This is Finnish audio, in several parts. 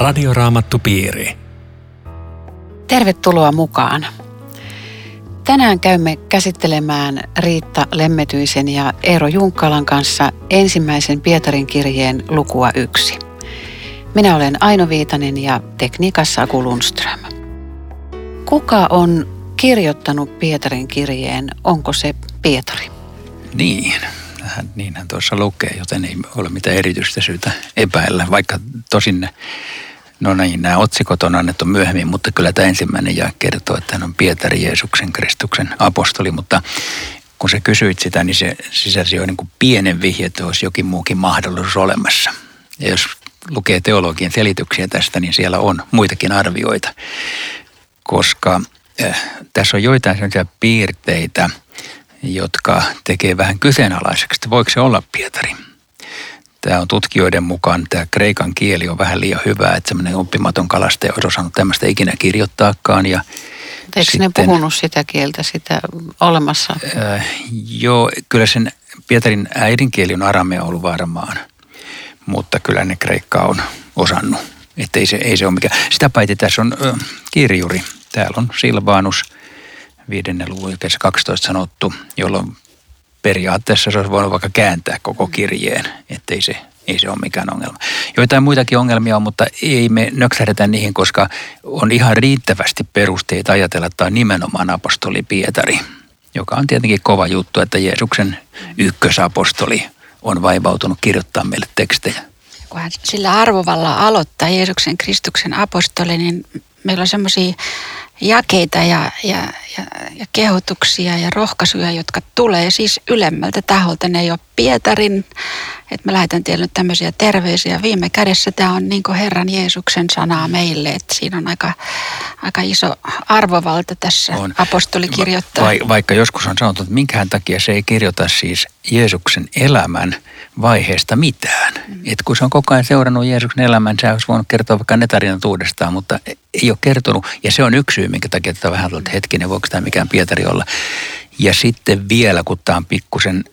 Radioraamattupiiri. Tervetuloa mukaan. Tänään käymme käsittelemään Riitta Lemmetyisen ja Eero Junkkalan kanssa ensimmäisen Pietarin kirjeen lukua yksi. Minä olen Aino Viitanen ja tekniikassa Aku Lundström. Kuka on kirjoittanut Pietarin kirjeen? Onko se Pietari? Niin, niinhän tuossa lukee, joten ei ole mitään erityistä syytä epäillä, vaikka tosin No niin, nämä otsikot on annettu myöhemmin, mutta kyllä tämä ensimmäinen ja kertoo, että hän on Pietari Jeesuksen Kristuksen apostoli, mutta kun sä kysyit sitä, niin se sisälsi jo niin kuin pienen vihje, että olisi jokin muukin mahdollisuus olemassa. Ja jos lukee teologian selityksiä tästä, niin siellä on muitakin arvioita, koska äh, tässä on joitain sellaisia piirteitä, jotka tekee vähän kyseenalaiseksi, että voiko se olla Pietari. Tämä on tutkijoiden mukaan, tämä kreikan kieli on vähän liian hyvä, että semmoinen oppimaton kalastaja olisi osannut tämmöistä ikinä kirjoittaakaan. Ja Eikö sitten, ne puhunut sitä kieltä, sitä olemassa? Äh, joo, kyllä sen Pietarin äidinkieli on aramea ollut varmaan, mutta kyllä ne kreikkaa on osannut. Että ei se, ei se ole mikään. Sitä paitsi tässä on äh, kirjuri. Täällä on Silvanus, viidennen luvun 12 sanottu, jolloin periaatteessa se olisi voinut vaikka kääntää koko kirjeen, ettei se, ei se ole mikään ongelma. Joitain muitakin ongelmia on, mutta ei me nöksähdetä niihin, koska on ihan riittävästi perusteita ajatella, että on nimenomaan apostoli Pietari, joka on tietenkin kova juttu, että Jeesuksen ykkösapostoli on vaivautunut kirjoittaa meille tekstejä. Kun hän sillä arvovalla aloittaa Jeesuksen Kristuksen apostoli, niin meillä on semmoisia jakeita ja, ja, ja, ja kehotuksia ja rohkaisuja, jotka tulee siis ylemmältä taholta. Ne ei ole Pietarin, että mä lähetän teille nyt tämmöisiä terveisiä. Viime kädessä tämä on niin Herran Jeesuksen sanaa meille, että siinä on aika, aika iso arvovalta tässä on. apostoli kirjoittaa. Va, vaikka joskus on sanottu, että minkään takia se ei kirjoita siis Jeesuksen elämän vaiheesta mitään. Mm. Et kun se on koko ajan seurannut Jeesuksen elämän, se olisi voinut kertoa vaikka ne tarinat uudestaan, mutta ei ole kertonut. Ja se on yksi syy, minkä takia tätä vähän että hetkinen, voiko tämä mikään Pietari olla. Ja sitten vielä, kun tämä on pikkusen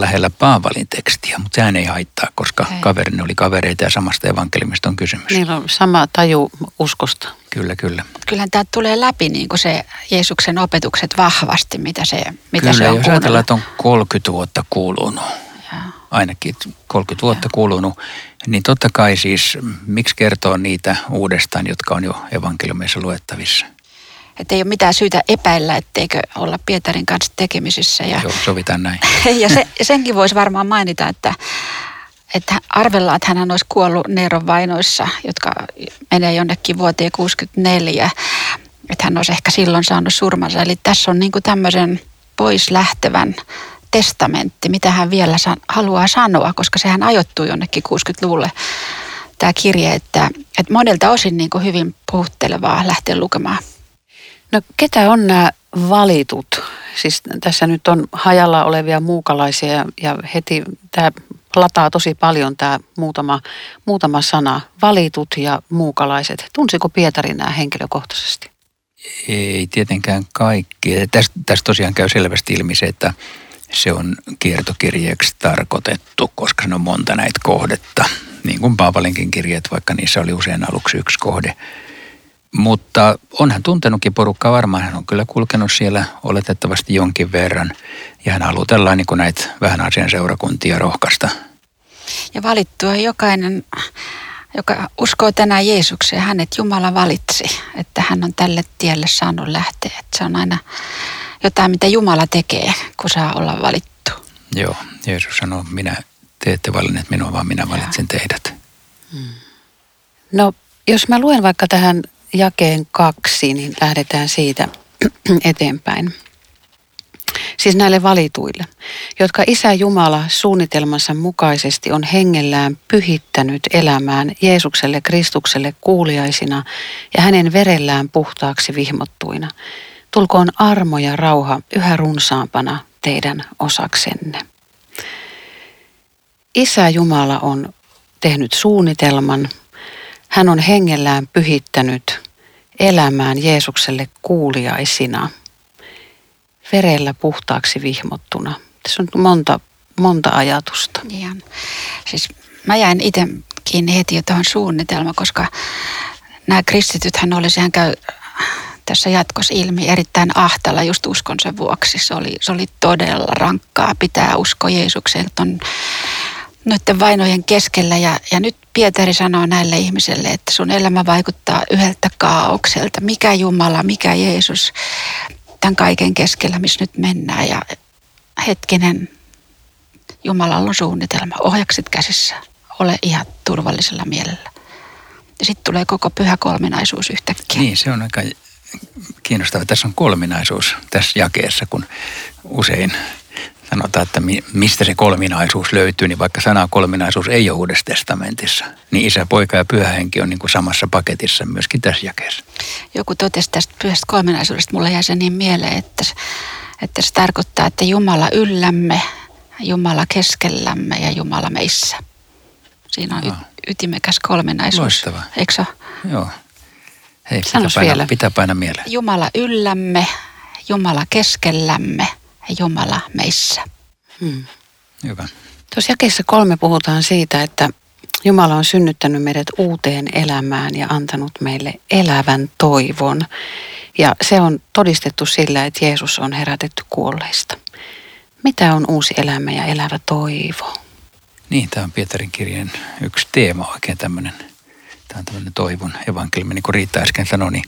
lähellä Paavalin tekstiä, mutta sehän ei haittaa, koska ei. kaverin oli kavereita ja samasta evankelimista on kysymys. Niillä on sama taju uskosta. Kyllä, kyllä. Kyllähän tämä tulee läpi niin kuin se Jeesuksen opetukset vahvasti, mitä se, mitä kyllä, se on jos ajatellaan, että on 30 vuotta kulunut, ja. ainakin 30 vuotta ja. kulunut, niin totta kai siis, miksi kertoo niitä uudestaan, jotka on jo evankeliumissa luettavissa? Että ei ole mitään syytä epäillä, etteikö olla Pietarin kanssa tekemisissä. Ja, Joo, sovitaan näin. ja se, senkin voisi varmaan mainita, että, että arvellaan, että hän olisi kuollut Neeron vainoissa, jotka menee jonnekin vuoteen 64. Että hän olisi ehkä silloin saanut surmansa. Eli tässä on niin kuin tämmöisen pois lähtevän testamentti, mitä hän vielä san, haluaa sanoa, koska sehän ajoittuu jonnekin 60-luvulle tämä kirje, että, että monelta osin niin kuin hyvin puhuttelevaa lähteä lukemaan. No ketä on nämä valitut? Siis tässä nyt on hajalla olevia muukalaisia ja heti tämä lataa tosi paljon tämä muutama, muutama sana. Valitut ja muukalaiset. Tunsiko Pietari nämä henkilökohtaisesti? Ei tietenkään kaikki. Tästä, tästä tosiaan käy selvästi ilmi se, että se on kiertokirjeeksi tarkoitettu, koska se on monta näitä kohdetta. Niin kuin Paavalinkin kirjeet, vaikka niissä oli usein aluksi yksi kohde. Mutta on hän tuntenutkin porukkaa varmaan. Hän on kyllä kulkenut siellä oletettavasti jonkin verran. Ja hän halutellaan niin näitä vähän asian seurakuntia rohkaista. Ja valittu on jokainen, joka uskoo tänään Jeesukseen. Hänet Jumala valitsi, että hän on tälle tielle saanut lähteä. Että se on aina jotain, mitä Jumala tekee, kun saa olla valittu. Joo, Jeesus sanoo, minä, te ette valinneet minua, vaan minä valitsin teidät. Hmm. No, jos mä luen vaikka tähän jakeen kaksi, niin lähdetään siitä eteenpäin. Siis näille valituille, jotka Isä Jumala suunnitelmansa mukaisesti on hengellään pyhittänyt elämään Jeesukselle Kristukselle kuuliaisina ja hänen verellään puhtaaksi vihmottuina. Tulkoon armo ja rauha yhä runsaampana teidän osaksenne. Isä Jumala on tehnyt suunnitelman – hän on hengellään pyhittänyt elämään Jeesukselle kuuliaisina, verellä puhtaaksi vihmottuna. Tässä on monta, monta ajatusta. Ihan. Siis mä jäin itse kiinni heti tuohon suunnitelma, koska nämä kristitythän oli, sehän käy tässä jatkossa ilmi erittäin ahtalla just uskonsa vuoksi. Se oli, se oli todella rankkaa pitää usko Jeesukseen ton noiden vainojen keskellä. Ja, ja nyt Pietari sanoo näille ihmisille, että sun elämä vaikuttaa yhdeltä kaaukselta. Mikä Jumala, mikä Jeesus tämän kaiken keskellä, missä nyt mennään. Ja hetkinen, Jumalalla on suunnitelma, ohjakset käsissä, ole ihan turvallisella mielellä. Ja sitten tulee koko pyhä kolminaisuus yhtäkkiä. Niin, se on aika kiinnostavaa. Tässä on kolminaisuus tässä jakeessa, kun usein sanotaan, että mistä se kolminaisuus löytyy, niin vaikka sana kolminaisuus ei ole Uudessa testamentissa, niin isä, poika ja pyhä henki on niin kuin samassa paketissa myöskin tässä jakeessa. Joku totesi tästä pyhästä kolminaisuudesta, mulle jäi se niin mieleen, että, että se tarkoittaa, että Jumala yllämme, Jumala keskellämme ja Jumala meissä. Siinä on y- ytimekäs kolminaisuus. Loistavaa. Eikö se Joo. Hei, pitää paina, vielä. pitää paina mieleen. Jumala yllämme, Jumala keskellämme Jumala meissä. Hmm. Hyvä. Tuossa jakeessa kolme puhutaan siitä, että Jumala on synnyttänyt meidät uuteen elämään ja antanut meille elävän toivon. Ja se on todistettu sillä, että Jeesus on herätetty kuolleista. Mitä on uusi elämä ja elävä toivo? Niin, tämä on Pietarin kirjeen yksi teema oikein tämmöinen. Tämä on tämmöinen toivon evankeliumi, niin kuin Riitta äsken sanoi, niin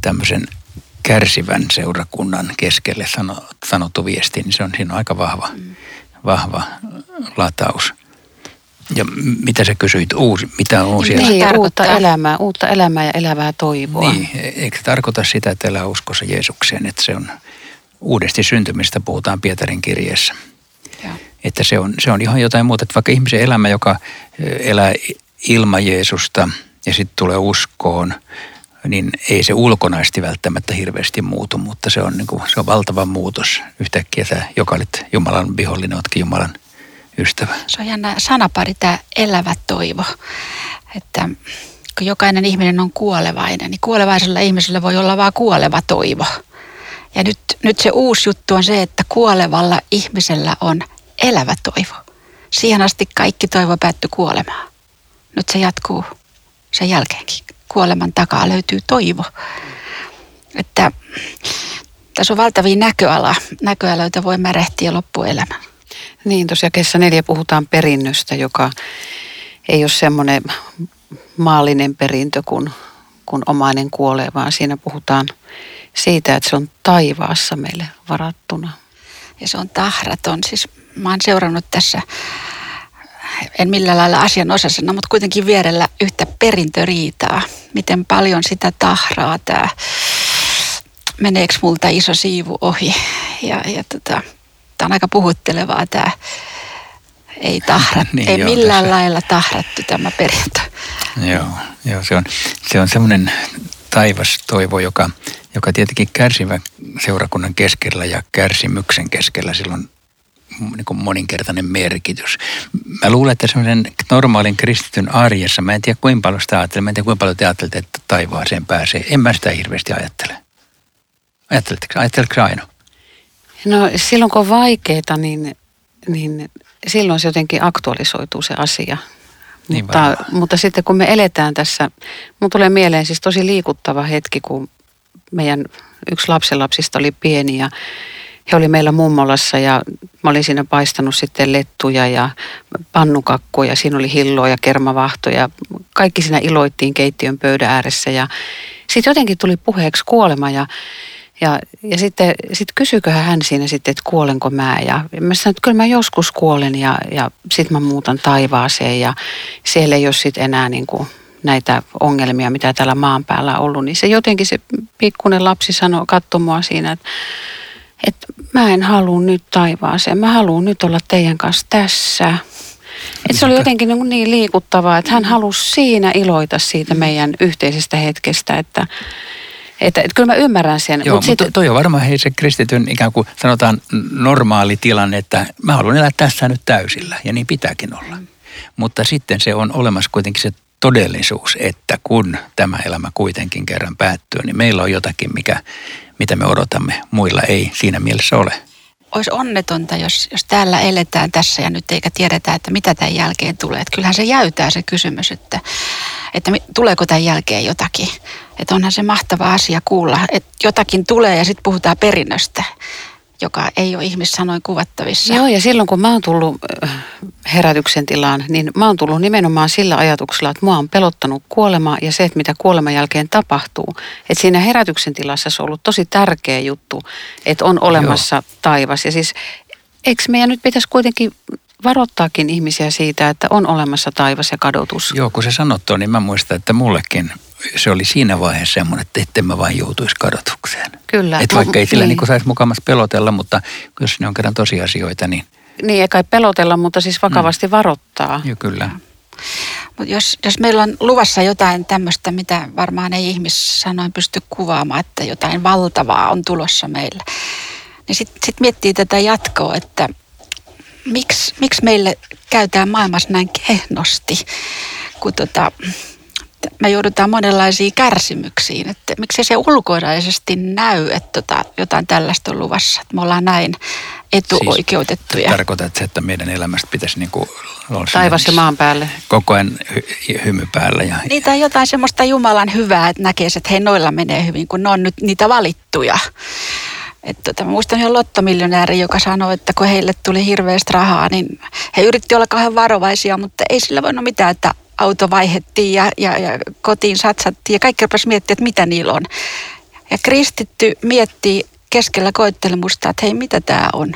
tämmöisen kärsivän seurakunnan keskelle sanottu viesti, niin se on, siinä on aika vahva, mm. vahva lataus. Ja mitä sä kysyit, uusi, mitä on uusi niin, elämä? uutta elämää, uutta elämää ja elävää toivoa. Niin, eikö tarkoita sitä, että elää uskossa Jeesukseen, että se on uudesti syntymistä puhutaan Pietarin kirjeessä. Ja. Että se on, se on ihan jotain muuta, että vaikka ihmisen elämä, joka elää ilman Jeesusta ja sitten tulee uskoon, niin ei se ulkonaisesti välttämättä hirveästi muutu, mutta se on, niin kuin, se on valtava muutos. Yhtäkkiä sä, joka olit Jumalan vihollinen, oletkin Jumalan ystävä. Se on jännä sanapari, tämä elävä toivo. Että kun jokainen ihminen on kuolevainen, niin kuolevaisella ihmisellä voi olla vain kuoleva toivo. Ja nyt, nyt se uusi juttu on se, että kuolevalla ihmisellä on elävä toivo. Siihen asti kaikki toivo päättyi kuolemaan. Nyt se jatkuu sen jälkeenkin kuoleman takaa löytyy toivo. Että tässä on valtavia näköala, näköaloita voi märehtiä loppuelämän. Niin, tosiaan kesä neljä puhutaan perinnöstä, joka ei ole semmoinen maallinen perintö, kun, kun omainen kuolee, vaan siinä puhutaan siitä, että se on taivaassa meille varattuna. Ja se on tahraton. Siis mä oon seurannut tässä en millään lailla asianosasena, mutta kuitenkin vierellä yhtä perintöriitaa. Miten paljon sitä tahraa tämä, meneekö multa iso siivu ohi. Ja, ja tota, tämä on aika puhuttelevaa tämä, ei, tahra, niin, ei joo, millään tässä. lailla tahrattu tämä perintö. Joo, joo se on, se on semmoinen taivas toivo, joka, joka tietenkin kärsivä seurakunnan keskellä ja kärsimyksen keskellä silloin niin kuin moninkertainen merkitys. Mä luulen, että semmoisen normaalin kristityn arjessa, mä en tiedä kuinka paljon sitä ajattelee, mä en tiedä kuinka paljon te ajattelette, että taivaaseen pääsee. En mä sitä hirveästi ajattele. Ajatteletteko, ajatteletteko aina? No silloin kun on vaikeaa, niin, niin silloin se jotenkin aktualisoituu se asia. Niin mutta, mutta sitten kun me eletään tässä, mun tulee mieleen siis tosi liikuttava hetki, kun meidän yksi lapsenlapsista oli pieni ja he oli meillä mummolassa ja mä olin siinä paistanut sitten lettuja ja pannukakkuja. Siinä oli hilloa ja kermavahtoja. Kaikki siinä iloittiin keittiön pöydän ääressä ja sitten jotenkin tuli puheeksi kuolema ja ja, ja sitten sit kysyiköhän hän siinä sitten, että kuolenko mä. Ja mä sanoin, että kyllä mä joskus kuolen ja, ja sitten mä muutan taivaaseen ja siellä ei ole sitten enää niin kuin näitä ongelmia, mitä täällä maan päällä on ollut. Niin se jotenkin se pikkuinen lapsi sanoi, katsoi siinä, että että mä en halua nyt taivaaseen, mä haluan nyt olla teidän kanssa tässä. Et se oli jotenkin niin, niin liikuttavaa, että hän halusi siinä iloita siitä meidän yhteisestä hetkestä, että, että, että kyllä mä ymmärrän sen. Joo, mutta, mutta toi on varmaan hei se kristityn ikään kuin sanotaan normaali tilanne, että mä haluan elää tässä nyt täysillä ja niin pitääkin olla. Mutta sitten se on olemassa kuitenkin se todellisuus, että kun tämä elämä kuitenkin kerran päättyy, niin meillä on jotakin, mikä, mitä me odotamme. Muilla ei siinä mielessä ole. olisi onnetonta, jos, jos täällä eletään tässä ja nyt eikä tiedetä, että mitä tämän jälkeen tulee. Että kyllähän se jäytää se kysymys, että, että tuleeko tämän jälkeen jotakin. Että onhan se mahtava asia kuulla, että jotakin tulee ja sitten puhutaan perinnöstä joka ei ole ihmissanoin kuvattavissa. Joo, ja silloin kun mä oon tullut äh, herätyksen tilaan, niin mä oon tullut nimenomaan sillä ajatuksella, että mua on pelottanut kuolema ja se, että mitä kuoleman jälkeen tapahtuu. Että siinä herätyksen tilassa se on ollut tosi tärkeä juttu, että on olemassa Joo. taivas. Ja siis eikö meidän nyt pitäisi kuitenkin varoittaakin ihmisiä siitä, että on olemassa taivas ja kadotus? Joo, kun se sanottu niin mä muistan, että mullekin se oli siinä vaiheessa semmoinen, että etten mä vain joutuisi kadotukseen. Kyllä. Että vaikka ei sillä niin. niin saisi mukamassa pelotella, mutta jos ne on kerran tosiasioita, niin... Niin, ei kai pelotella, mutta siis vakavasti mm. varoittaa. Joo, kyllä. Mut jos, jos meillä on luvassa jotain tämmöistä, mitä varmaan ei ihmissanoin pysty kuvaamaan, että jotain valtavaa on tulossa meillä, niin sitten sit miettii tätä jatkoa, että miksi, miksi meille käytään maailmassa näin kehnosti, kun tota, me joudutaan monenlaisiin kärsimyksiin. Että miksi se ulkoisesti näy, että tota, jotain tällaista on luvassa. Että me ollaan näin etuoikeutettuja. Siis tarkoitat se, että meidän elämästä pitäisi niin kuin Taivas ja maan päälle. Koko ajan hy- hymy päällä. Ja... Niitä on jotain semmoista Jumalan hyvää, että näkee, että hei noilla menee hyvin, kun ne on nyt niitä valittuja. Että tota, mä muistan yhden lottomiljonääri, joka sanoi, että kun heille tuli hirveästi rahaa, niin he yritti olla kauhean varovaisia, mutta ei sillä voinut mitään, että auto vaihettiin ja, ja, ja kotiin satsattiin ja kaikki rupesi miettiä, että mitä niillä on. Ja kristitty miettii keskellä koettelemusta, että hei, mitä tämä on.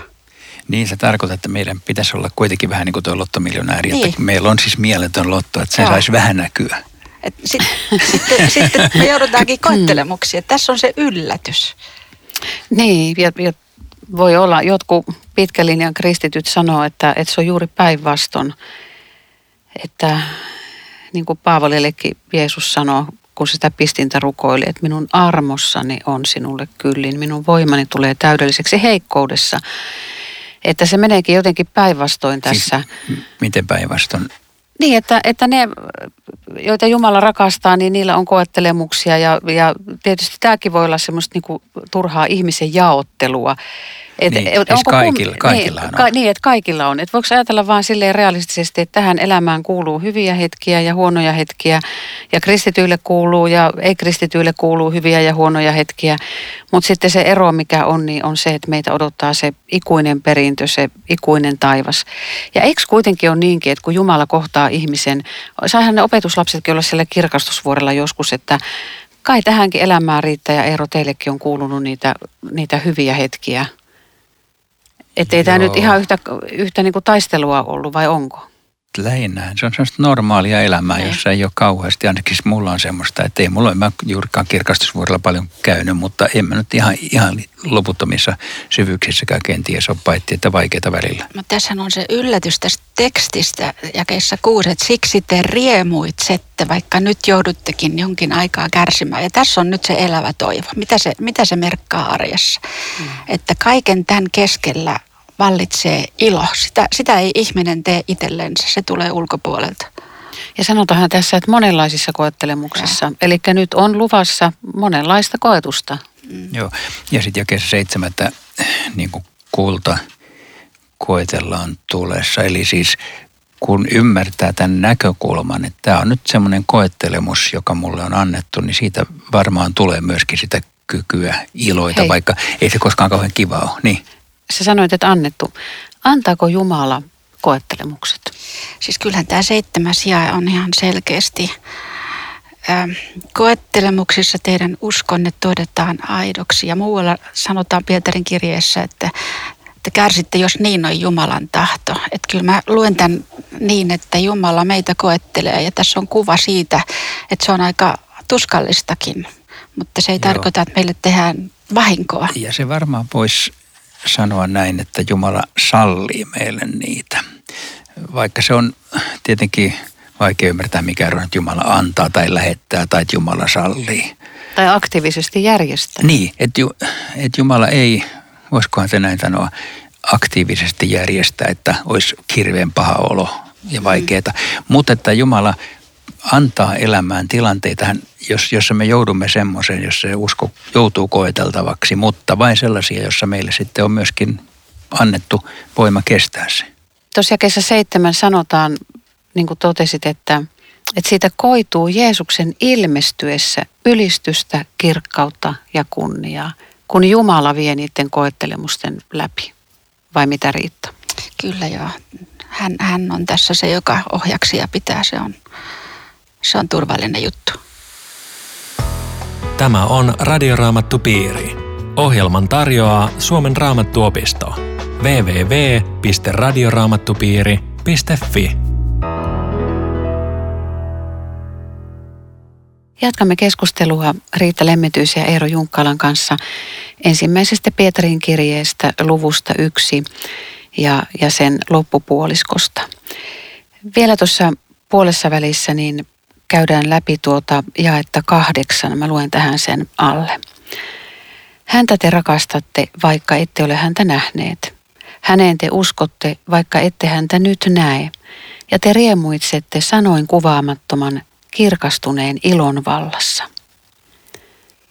Niin se tarkoittaa, että meidän pitäisi olla kuitenkin vähän niin kuin tuo lottomiljonääri, niin. että meillä on siis mieletön lotto, että se Joo. saisi vähän näkyä. Sitten sit, sit me joudutaankin koettelemuksiin, että tässä on se yllätys. Niin, ja, ja voi olla, jotkut pitkälinjan kristityt sanoo, että, että se on juuri päinvastoin, että niin kuin Paavalillekin Jeesus sanoi, kun sitä pistintä rukoili, että minun armossani on sinulle kyllin, minun voimani tulee täydelliseksi heikkoudessa. Että se meneekin jotenkin päinvastoin siis tässä. Siis, miten päinvastoin? Niin, että, että ne, joita Jumala rakastaa, niin niillä on koettelemuksia ja, ja tietysti tämäkin voi olla semmoista niin kuin turhaa ihmisen jaottelua. Et, niin, et, onko kaikilla, kaikilla niin, on. Ka, niin, että kaikilla on. Et voiko ajatella vaan silleen realistisesti, että tähän elämään kuuluu hyviä hetkiä ja huonoja hetkiä, ja kristityille kuuluu ja ei-kristityille kuuluu hyviä ja huonoja hetkiä. Mutta sitten se ero, mikä on, niin on se, että meitä odottaa se ikuinen perintö, se ikuinen taivas. Ja eikö kuitenkin ole niinkin, että kun Jumala kohtaa ihmisen, saihan ne opetuslapsetkin olla siellä kirkastusvuorella joskus, että kai tähänkin elämään riittää ja Eero teillekin on kuulunut niitä, niitä hyviä hetkiä. Että ei tämä nyt ihan yhtä, yhtä niin kuin taistelua ollut vai onko? Lähinnä. Se on semmoista normaalia elämää, ne. Niin. jossa ei ole kauheasti. Ainakin mulla on semmoista, että ei mulla ole mä juurikaan kirkastusvuorella paljon käynyt, mutta en mä nyt ihan, ihan loputtomissa syvyyksissäkään kenties ole paitsi, että vaikeita välillä. Mutta tässä on se yllätys tästä tekstistä jakeessa kuusi, että siksi te riemuitsette, vaikka nyt jouduttekin jonkin aikaa kärsimään. Ja tässä on nyt se elävä toivo. Mitä se, mitä se merkkaa arjessa? Mm. Että kaiken tämän keskellä vallitsee ilo. Sitä, sitä ei ihminen tee itsellensä, se tulee ulkopuolelta. Ja sanotaan tässä, että monenlaisissa koettelemuksissa. Eli nyt on luvassa monenlaista koetusta. Mm. Joo, ja sitten jakeessa seitsemättä niin kuin kulta koetellaan tulessa. Eli siis kun ymmärtää tämän näkökulman, että tämä on nyt semmoinen koettelemus, joka mulle on annettu, niin siitä varmaan tulee myöskin sitä kykyä iloita, Hei. vaikka ei se koskaan kauhean kiva ole. Niin sä sanoit, että annettu. Antaako Jumala koettelemukset? Siis kyllähän tämä seitsemäs jae on ihan selkeästi ähm, koettelemuksissa teidän uskonne todetaan aidoksi. Ja muualla sanotaan Pietarin kirjeessä, että, että kärsitte, jos niin on Jumalan tahto. Että kyllä mä luen tämän niin, että Jumala meitä koettelee. Ja tässä on kuva siitä, että se on aika tuskallistakin. Mutta se ei Joo. tarkoita, että meille tehdään vahinkoa. Ja se varmaan pois sanoa näin, että Jumala sallii meille niitä. Vaikka se on tietenkin vaikea ymmärtää, mikä ero, että Jumala antaa tai lähettää tai että Jumala sallii. Tai aktiivisesti järjestää. Niin, että, ju, että Jumala ei, voisikohan se näin sanoa, aktiivisesti järjestää, että olisi hirveän paha olo ja vaikeaa. Mm. Mutta että Jumala antaa elämään tilanteita, jos, jossa me joudumme semmoiseen, jos se usko joutuu koeteltavaksi, mutta vain sellaisia, jossa meille sitten on myöskin annettu voima kestää se. Tuossa jakeessa seitsemän sanotaan, niin kuin totesit, että, että siitä koituu Jeesuksen ilmestyessä ylistystä, kirkkautta ja kunniaa, kun Jumala vie niiden koettelemusten läpi. Vai mitä Riitta? Kyllä joo. Hän, hän on tässä se, joka ohjaksia pitää. Se on, se on turvallinen juttu. Tämä on Radioraamattu Piiri. Ohjelman tarjoaa Suomen raamattuopisto. www.radioraamattupiiri.fi Jatkamme keskustelua Riitta Lemmetys ja Eero Junkkalan kanssa ensimmäisestä Pietarin kirjeestä luvusta yksi ja, ja sen loppupuoliskosta. Vielä tuossa puolessa välissä niin käydään läpi tuota jaetta kahdeksan. Mä luen tähän sen alle. Häntä te rakastatte, vaikka ette ole häntä nähneet. Häneen te uskotte, vaikka ette häntä nyt näe. Ja te riemuitsette sanoin kuvaamattoman, kirkastuneen ilon vallassa.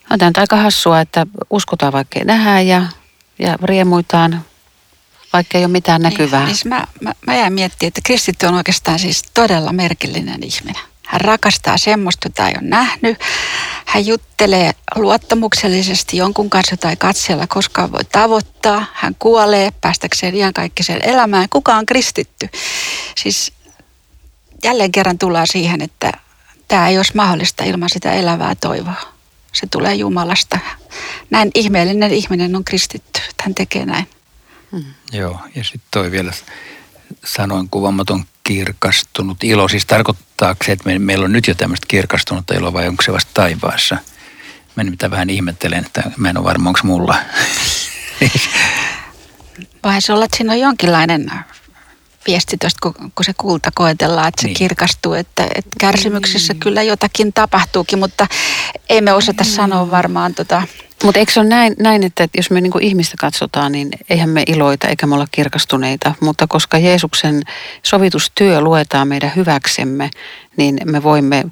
On tämä aika hassua, että uskotaan vaikka ei nähdä ja, ja riemuitaan, vaikka ei ole mitään näkyvää. Niin, niin mä, mä, mä jäin miettimään, että kristitty on oikeastaan siis todella merkillinen ihminen. Hän rakastaa semmoista, jota ei ole nähnyt. Hän juttelee luottamuksellisesti jonkun kanssa tai katsella, koska voi tavoittaa. Hän kuolee päästäkseen iankaikkiseen elämään. Kuka on kristitty? Siis jälleen kerran tullaan siihen, että tämä ei olisi mahdollista ilman sitä elävää toivoa. Se tulee Jumalasta. Näin ihmeellinen ihminen on kristitty, hän tekee näin. Hmm. Joo, ja sitten toi vielä sanoin kuvaamaton kirkastunut ilo. Siis tarkoittaako se, että me, meillä on nyt jo tämmöistä kirkastunutta iloa vai onko se vasta taivaassa? Mä nyt vähän ihmettelen, että mä en ole varma, onko mulla. Vai se olla, että siinä on jonkinlainen viesti tuosta, kun, kun se kulta koetellaan, että se niin. kirkastuu, että, että kärsimyksessä niin. kyllä jotakin tapahtuukin, mutta ei me osata niin. sanoa varmaan tota, mutta eikö se ole näin, näin että jos me niinku ihmistä katsotaan, niin eihän me iloita eikä me olla kirkastuneita. Mutta koska Jeesuksen sovitustyö luetaan meidän hyväksemme, niin me voimme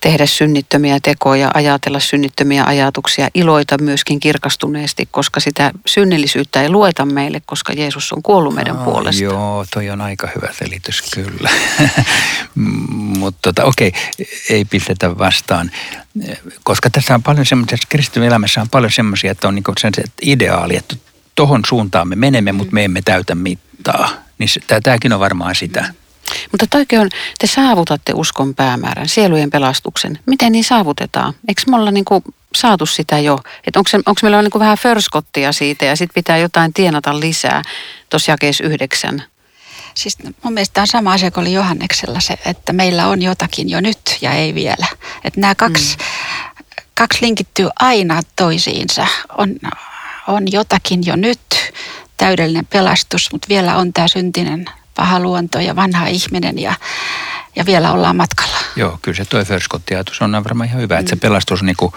tehdä synnittömiä tekoja, ajatella synnittömiä ajatuksia, iloita myöskin kirkastuneesti, koska sitä synnillisyyttä ei lueta meille, koska Jeesus on kuollut meidän oh, puolesta. Joo, toi on aika hyvä selitys kyllä. Mutta tota, okei, ei pistetä vastaan. Koska tässä on paljon semmoisia, kristityn elämässä on paljon semmoisia, että on niinku se ideaali, että tohon suuntaan me menemme, mutta me emme täytä mittaa. Niin tämäkin on varmaan sitä. Mm. Mutta toikin on, te saavutatte uskon päämäärän, sielujen pelastuksen. Miten niin saavutetaan? Eikö me olla niin kuin saatu sitä jo? Että onko, se, onko meillä niin kuin vähän förskottia siitä ja sitten pitää jotain tienata lisää tuossa jakeessa yhdeksän? Siis mun mielestä on sama asia kuin oli Johanneksella se, että meillä on jotakin jo nyt ja ei vielä. Että nämä kaksi, mm. kaksi linkittyy aina toisiinsa. On, on jotakin jo nyt, täydellinen pelastus, mutta vielä on tämä syntinen paha luonto ja vanha ihminen ja, ja vielä ollaan matkalla. Joo, kyllä se toi förskottiajatus on varmaan ihan hyvä, mm. että se mm. pelastus niin kuin,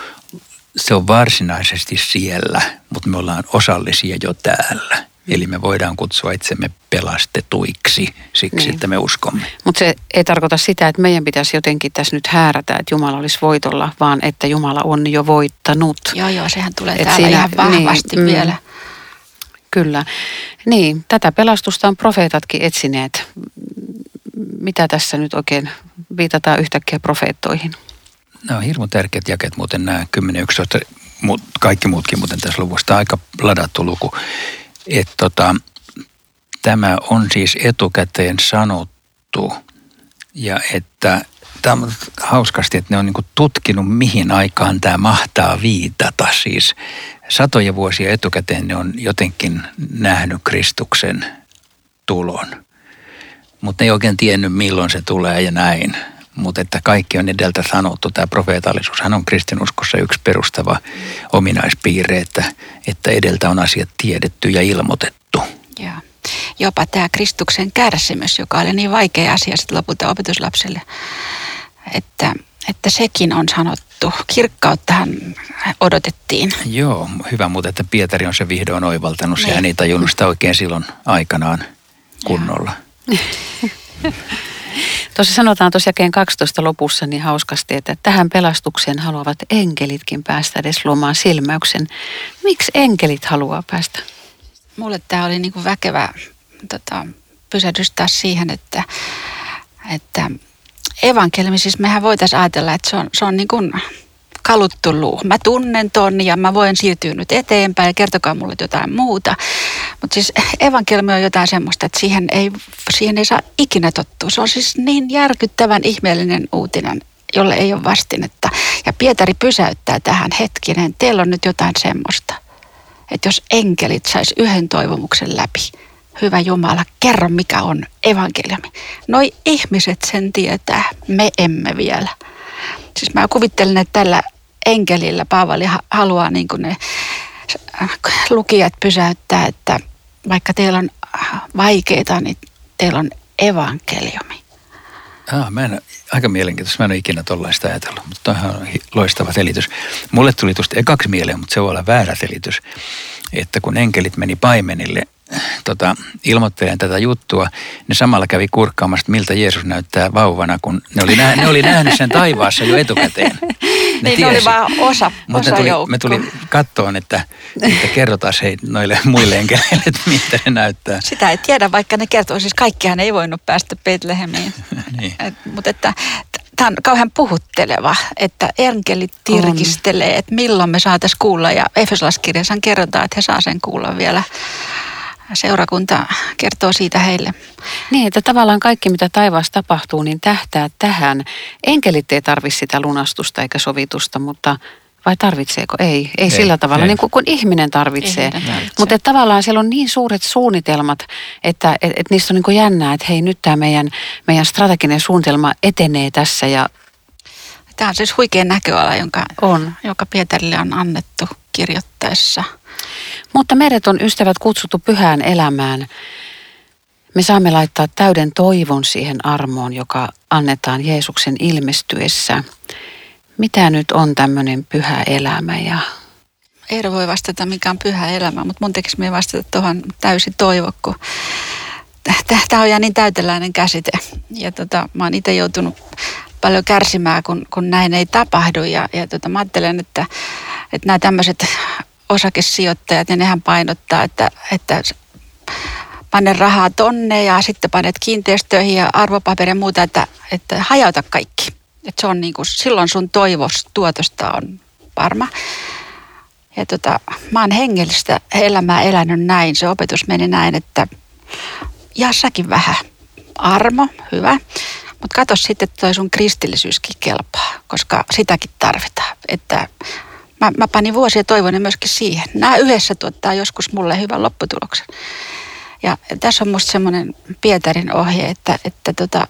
se on varsinaisesti siellä, mutta me ollaan osallisia jo täällä. Mm. Eli me voidaan kutsua itsemme pelastetuiksi siksi, niin. että me uskomme. Mutta se ei tarkoita sitä, että meidän pitäisi jotenkin tässä nyt häärätä, että Jumala olisi voitolla, vaan että Jumala on jo voittanut. Joo, joo, sehän tulee Et täällä siinä, ihan vahvasti niin, vielä. Mm, Kyllä. Niin, tätä pelastusta on profeetatkin etsineet. Mitä tässä nyt oikein viitataan yhtäkkiä profeettoihin? Nämä on hirveän tärkeät jakeet muuten nämä 10, 11, kaikki muutkin muuten tässä luvusta aika ladattu luku. Että tota, tämä on siis etukäteen sanottu ja että tämä on hauskasti, että ne on niin tutkinut, mihin aikaan tämä mahtaa viitata. Siis satoja vuosia etukäteen ne on jotenkin nähnyt Kristuksen tulon. Mutta ne ei oikein tiennyt, milloin se tulee ja näin. Mutta että kaikki on edeltä sanottu, tämä profeetallisuus. Hän on kristinuskossa yksi perustava ominaispiirre, että, että edeltä on asiat tiedetty ja ilmoitettu. Ja jopa tämä Kristuksen kärsimys, joka oli niin vaikea asia sitten lopulta opetuslapselle, että, että sekin on sanottu. Kirkkauttahan odotettiin. Joo, hyvä mutta että Pietari on se vihdoin oivaltanut. Sehän ei tajunnut sitä oikein silloin aikanaan kunnolla. Tuossa sanotaan tosiaan 12 lopussa niin hauskasti, että tähän pelastukseen haluavat enkelitkin päästä edes luomaan silmäyksen. Miksi enkelit haluaa päästä? mulle tämä oli niin kuin väkevä tota, pysähdys taas siihen, että, että evankeliumi, siis mehän voitaisiin ajatella, että se on, se on niin kuin kaluttu luu. Mä tunnen ton ja mä voin siirtyä nyt eteenpäin ja kertokaa mulle jotain muuta. Mutta siis evankeliumi on jotain semmoista, että siihen ei, siihen ei saa ikinä tottua. Se on siis niin järkyttävän ihmeellinen uutinen, jolle ei ole vastinetta. Ja Pietari pysäyttää tähän hetkinen. Teillä on nyt jotain semmoista, että jos enkelit sais yhden toivomuksen läpi, hyvä Jumala, kerro mikä on evankeliumi. Noi ihmiset sen tietää, me emme vielä. Siis mä kuvittelen, että tällä enkelillä Paavali haluaa niin kuin ne äh, lukijat pysäyttää, että vaikka teillä on vaikeita, niin teillä on evankeliumi. Ah, mä en, aika mielenkiintoista. Mä en ole ikinä tollaista ajatellut, mutta on loistava selitys. Mulle tuli tuosta ekaksi mieleen, mutta se voi olla väärä selitys, että kun enkelit meni paimenille tota, ilmoittelen tätä juttua, ne samalla kävi kurkkaamassa, miltä Jeesus näyttää vauvana, kun ne oli, nä- ne oli nähnyt sen taivaassa jo etukäteen. Ne niin ne oli vaan osa, Mutta osa me tuli, joukko. me tuli kattoon, että, että kerrotaan hei, noille muille enkeleille, että miltä ne näyttää. Sitä ei tiedä, vaikka ne kertoo, siis kaikkihan ei voinut päästä Betlehemiin. niin. Et, mutta että tämä on kauhean puhutteleva, että enkelit tirkistelee, että milloin me saataisiin kuulla. Ja Efesolaskirjassa kerrotaan, että he saa sen kuulla vielä. Seurakunta kertoo siitä heille. Niin, että tavallaan kaikki mitä taivaassa tapahtuu, niin tähtää tähän. Enkelit ei tarvitse sitä lunastusta eikä sovitusta, mutta vai tarvitseeko? Ei, ei, ei sillä tavalla, ei. niin kuin, kuin ihminen tarvitsee. Ihminen tarvitsee. Mutta että tavallaan siellä on niin suuret suunnitelmat, että et, et niistä on niin kuin jännää, että hei nyt tämä meidän, meidän strateginen suunnitelma etenee tässä ja Tämä on siis huikea näköala, jonka, on. joka Pietarille on annettu kirjoittaessa. Mutta meidät on ystävät kutsuttu pyhään elämään. Me saamme laittaa täyden toivon siihen armoon, joka annetaan Jeesuksen ilmestyessä. Mitä nyt on tämmöinen pyhä elämä ja Eero voi vastata, mikä on pyhä elämä, mutta mun tekisi me vastata tuohon täysi toivo, kun tämä on ihan niin täyteläinen käsite. Ja tota, mä oon itse joutunut paljon kärsimään, kun, kun näin ei tapahdu. Ja, ja tota, mä ajattelen, että, että nämä tämmöiset osakesijoittajat, ja nehän painottaa, että, että pane rahaa tonne ja sitten panet kiinteistöihin ja arvopaperia ja muuta, että, että hajauta kaikki. Että se on niin kuin, silloin sun toivos tuotosta on varma. Ja tota, mä oon hengellistä elämää elänyt näin. Se opetus meni näin, että jaa säkin vähän. Armo, hyvä. Mutta katso sitten, että toi sun kristillisyyskin kelpaa, koska sitäkin tarvitaan. Että mä, mä panin vuosia toivon myöskin siihen. Nämä yhdessä tuottaa joskus mulle hyvän lopputuloksen. Ja tässä on musta semmoinen Pietarin ohje, että, että tota,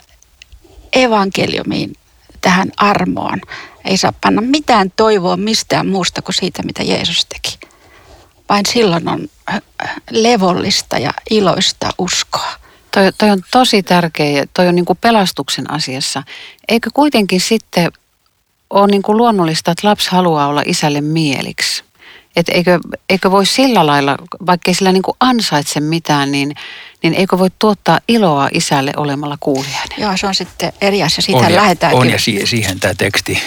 evankeliumiin, tähän armoon, ei saa panna mitään toivoa mistään muusta kuin siitä, mitä Jeesus teki. Vain silloin on levollista ja iloista uskoa. Toi, toi on tosi tärkeä toi on niin kuin pelastuksen asiassa. Eikö kuitenkin sitten ole niin kuin luonnollista, että lapsi haluaa olla isälle mieliksi? Et eikö, eikö voi sillä lailla, vaikkei sillä niin kuin ansaitse mitään, niin, niin eikö voi tuottaa iloa isälle olemalla kuulijainen? Joo, se on sitten eri asia. Siitä on, ja, lähdetään on kyllä. ja siihen, siihen tämä teksti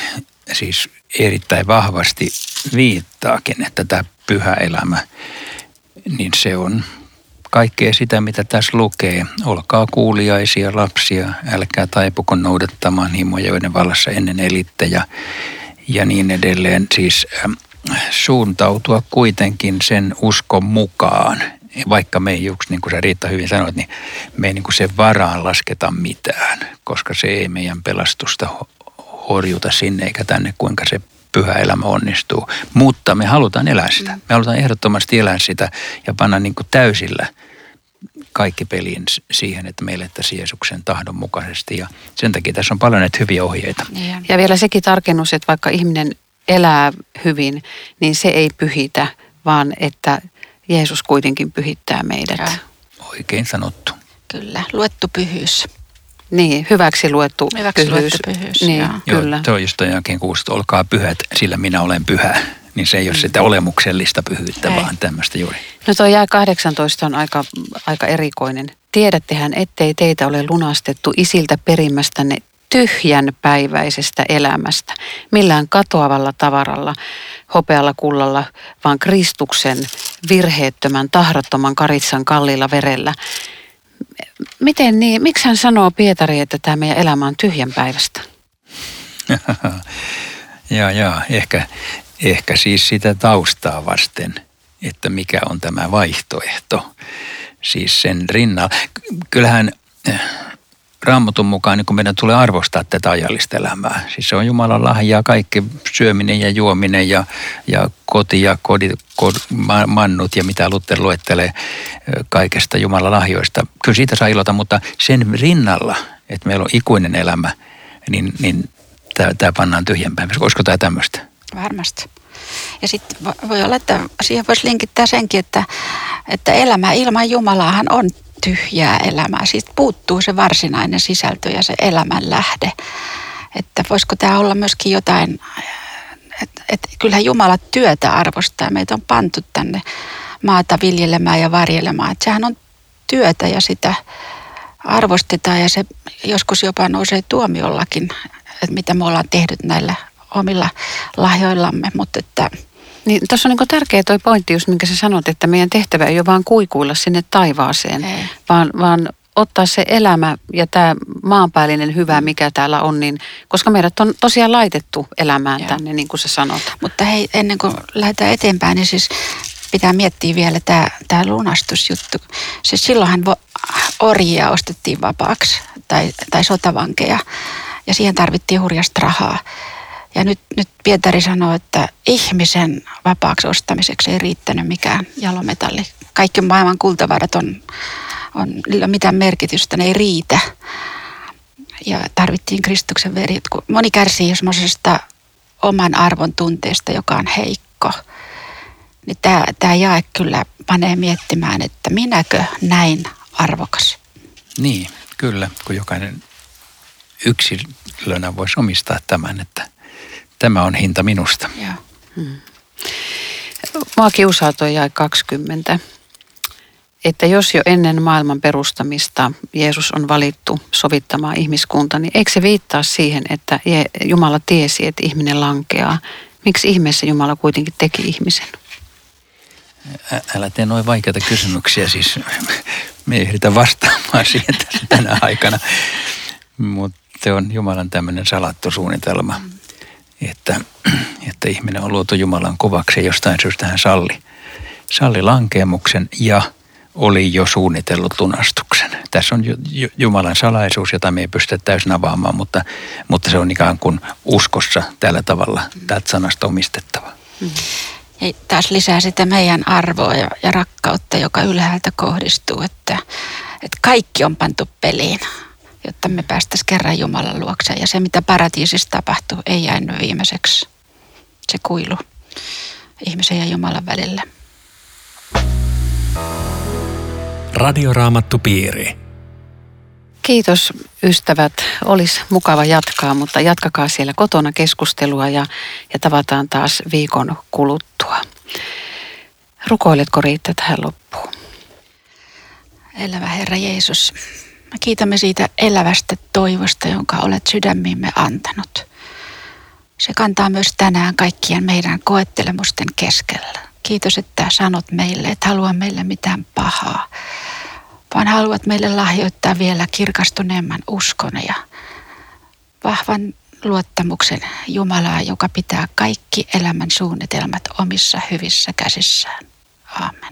siis erittäin vahvasti viittaakin, että tämä pyhä elämä, niin se on kaikkea sitä, mitä tässä lukee. Olkaa kuuliaisia lapsia, älkää taipuko noudattamaan himoja, joiden vallassa ennen elitte ja, ja niin edelleen. Siis ähm, suuntautua kuitenkin sen uskon mukaan, vaikka me ei, just niin kuin sä Riitta hyvin sanoit, niin me ei niin kuin sen varaan lasketa mitään, koska se ei meidän pelastusta ho- horjuta sinne eikä tänne, kuinka se pyhä elämä onnistuu. Mutta me halutaan elää sitä. Me halutaan ehdottomasti elää sitä ja panna niin kuin täysillä kaikki peliin siihen, että me elettäisiin Jeesuksen tahdon mukaisesti. Ja sen takia tässä on paljon näitä hyviä ohjeita. Niin. Ja vielä sekin tarkennus, että vaikka ihminen elää hyvin, niin se ei pyhitä, vaan että Jeesus kuitenkin pyhittää meidät. Joo. Oikein sanottu. Kyllä, luettu pyhyys. Niin, hyväksi luettu Hyväksi pyhyys. luettu pyhyys, Niin, joo. kyllä. Joo, se on just jälkeen kuusi, että olkaa pyhät, sillä minä olen pyhä. Niin se ei ole sitä olemuksellista pyhyyttä, Ei. vaan tämmöistä juuri. No tuo jää 18 on aika, aika erikoinen. Tiedättehän, ettei teitä ole lunastettu isiltä perimästänne tyhjän päiväisestä elämästä, millään katoavalla tavaralla, hopealla kullalla, vaan Kristuksen virheettömän, tahdottoman karitsan kalliilla verellä. Miten niin? Miksi hän sanoo Pietari, että tämä meidän elämä on tyhjän päivästä? ja, ja, ehkä, ehkä siis sitä taustaa vasten, että mikä on tämä vaihtoehto. Siis sen rinnalla. Kyllähän Raamatun mukaan niin meidän tulee arvostaa tätä ajallista elämää. Siis se on Jumalan lahjaa kaikki syöminen ja juominen ja, ja koti ja kodit, kod, mannut ja mitä Luther luettelee kaikesta Jumalan lahjoista. Kyllä siitä saa ilota, mutta sen rinnalla, että meillä on ikuinen elämä, niin, niin tämä pannaan tyhjempään. Olisiko tämä tämmöistä? Varmasti. Ja sitten voi olla, että siihen voisi linkittää senkin, että, että elämä ilman Jumalaahan on tyhjää elämää. Siitä puuttuu se varsinainen sisältö ja se elämän lähde. Että voisiko tämä olla myöskin jotain, että et kyllähän Jumala työtä arvostaa. Meitä on pantu tänne maata viljelemään ja varjelemaan. Että sehän on työtä ja sitä arvostetaan ja se joskus jopa nousee tuomiollakin, että mitä me ollaan tehnyt näillä omilla lahjoillamme. Mutta että niin, tuossa on niin tärkeä toi pointti, just minkä sä sanot, että meidän tehtävä ei ole vaan kuikuilla sinne taivaaseen, ei. vaan, vaan ottaa se elämä ja tämä maanpäällinen hyvä, mikä täällä on, niin, koska meidät on tosiaan laitettu elämään Joo. tänne, niin kuin sä sanot. Mutta hei, ennen kuin lähdetään eteenpäin, niin siis pitää miettiä vielä tämä, tämä lunastusjuttu. Siis silloinhan orjia ostettiin vapaaksi tai, tai sotavankeja ja siihen tarvittiin hurjasta rahaa. Ja nyt, nyt Pietari sanoo, että ihmisen vapaaksi ostamiseksi ei riittänyt mikään jalometalli. Kaikki maailman kultavarat on, on niillä mitään merkitystä, ne ei riitä. Ja tarvittiin Kristuksen veri. Moni kärsii semmoisesta oman arvon tunteesta, joka on heikko. Niin tämä, tämä jae kyllä panee miettimään, että minäkö näin arvokas. Niin, kyllä, kun jokainen yksilönä voisi omistaa tämän, että tämä on hinta minusta. Joo. Hmm. Mua kiusaa tuo jäi 20. Että jos jo ennen maailman perustamista Jeesus on valittu sovittamaan ihmiskunta, niin eikö se viittaa siihen, että Jumala tiesi, että ihminen lankeaa? Miksi ihmeessä Jumala kuitenkin teki ihmisen? Älä tee noin vaikeita kysymyksiä, siis me ei ehditä vastaamaan siihen tänä aikana. Mutta se on Jumalan tämmöinen salattu suunnitelma että, että ihminen on luotu Jumalan kuvaksi ja jostain syystä hän salli, salli lankeemuksen ja oli jo suunnitellut lunastuksen. Tässä on Jumalan salaisuus, jota me ei pystytä täysin avaamaan, mutta, mutta se on ikään kuin uskossa tällä tavalla tätä sanasta omistettava. Ja taas lisää sitä meidän arvoa ja, ja rakkautta, joka ylhäältä kohdistuu, että, että kaikki on pantu peliin jotta me päästäisiin kerran Jumalan luokse. Ja se, mitä paratiisissa tapahtui, ei jäänyt viimeiseksi. Se kuilu ihmisen ja Jumalan välillä. Radioraamattu piiri. Kiitos ystävät. Olisi mukava jatkaa, mutta jatkakaa siellä kotona keskustelua ja, ja tavataan taas viikon kuluttua. Rukoiletko Riitta tähän loppuun? Elävä Herra Jeesus, me kiitämme siitä elävästä toivosta, jonka olet sydämiimme antanut. Se kantaa myös tänään kaikkien meidän koettelemusten keskellä. Kiitos, että sanot meille, että halua meille mitään pahaa, vaan haluat meille lahjoittaa vielä kirkastuneemman uskon ja vahvan luottamuksen Jumalaa, joka pitää kaikki elämän suunnitelmat omissa hyvissä käsissään. Aamen.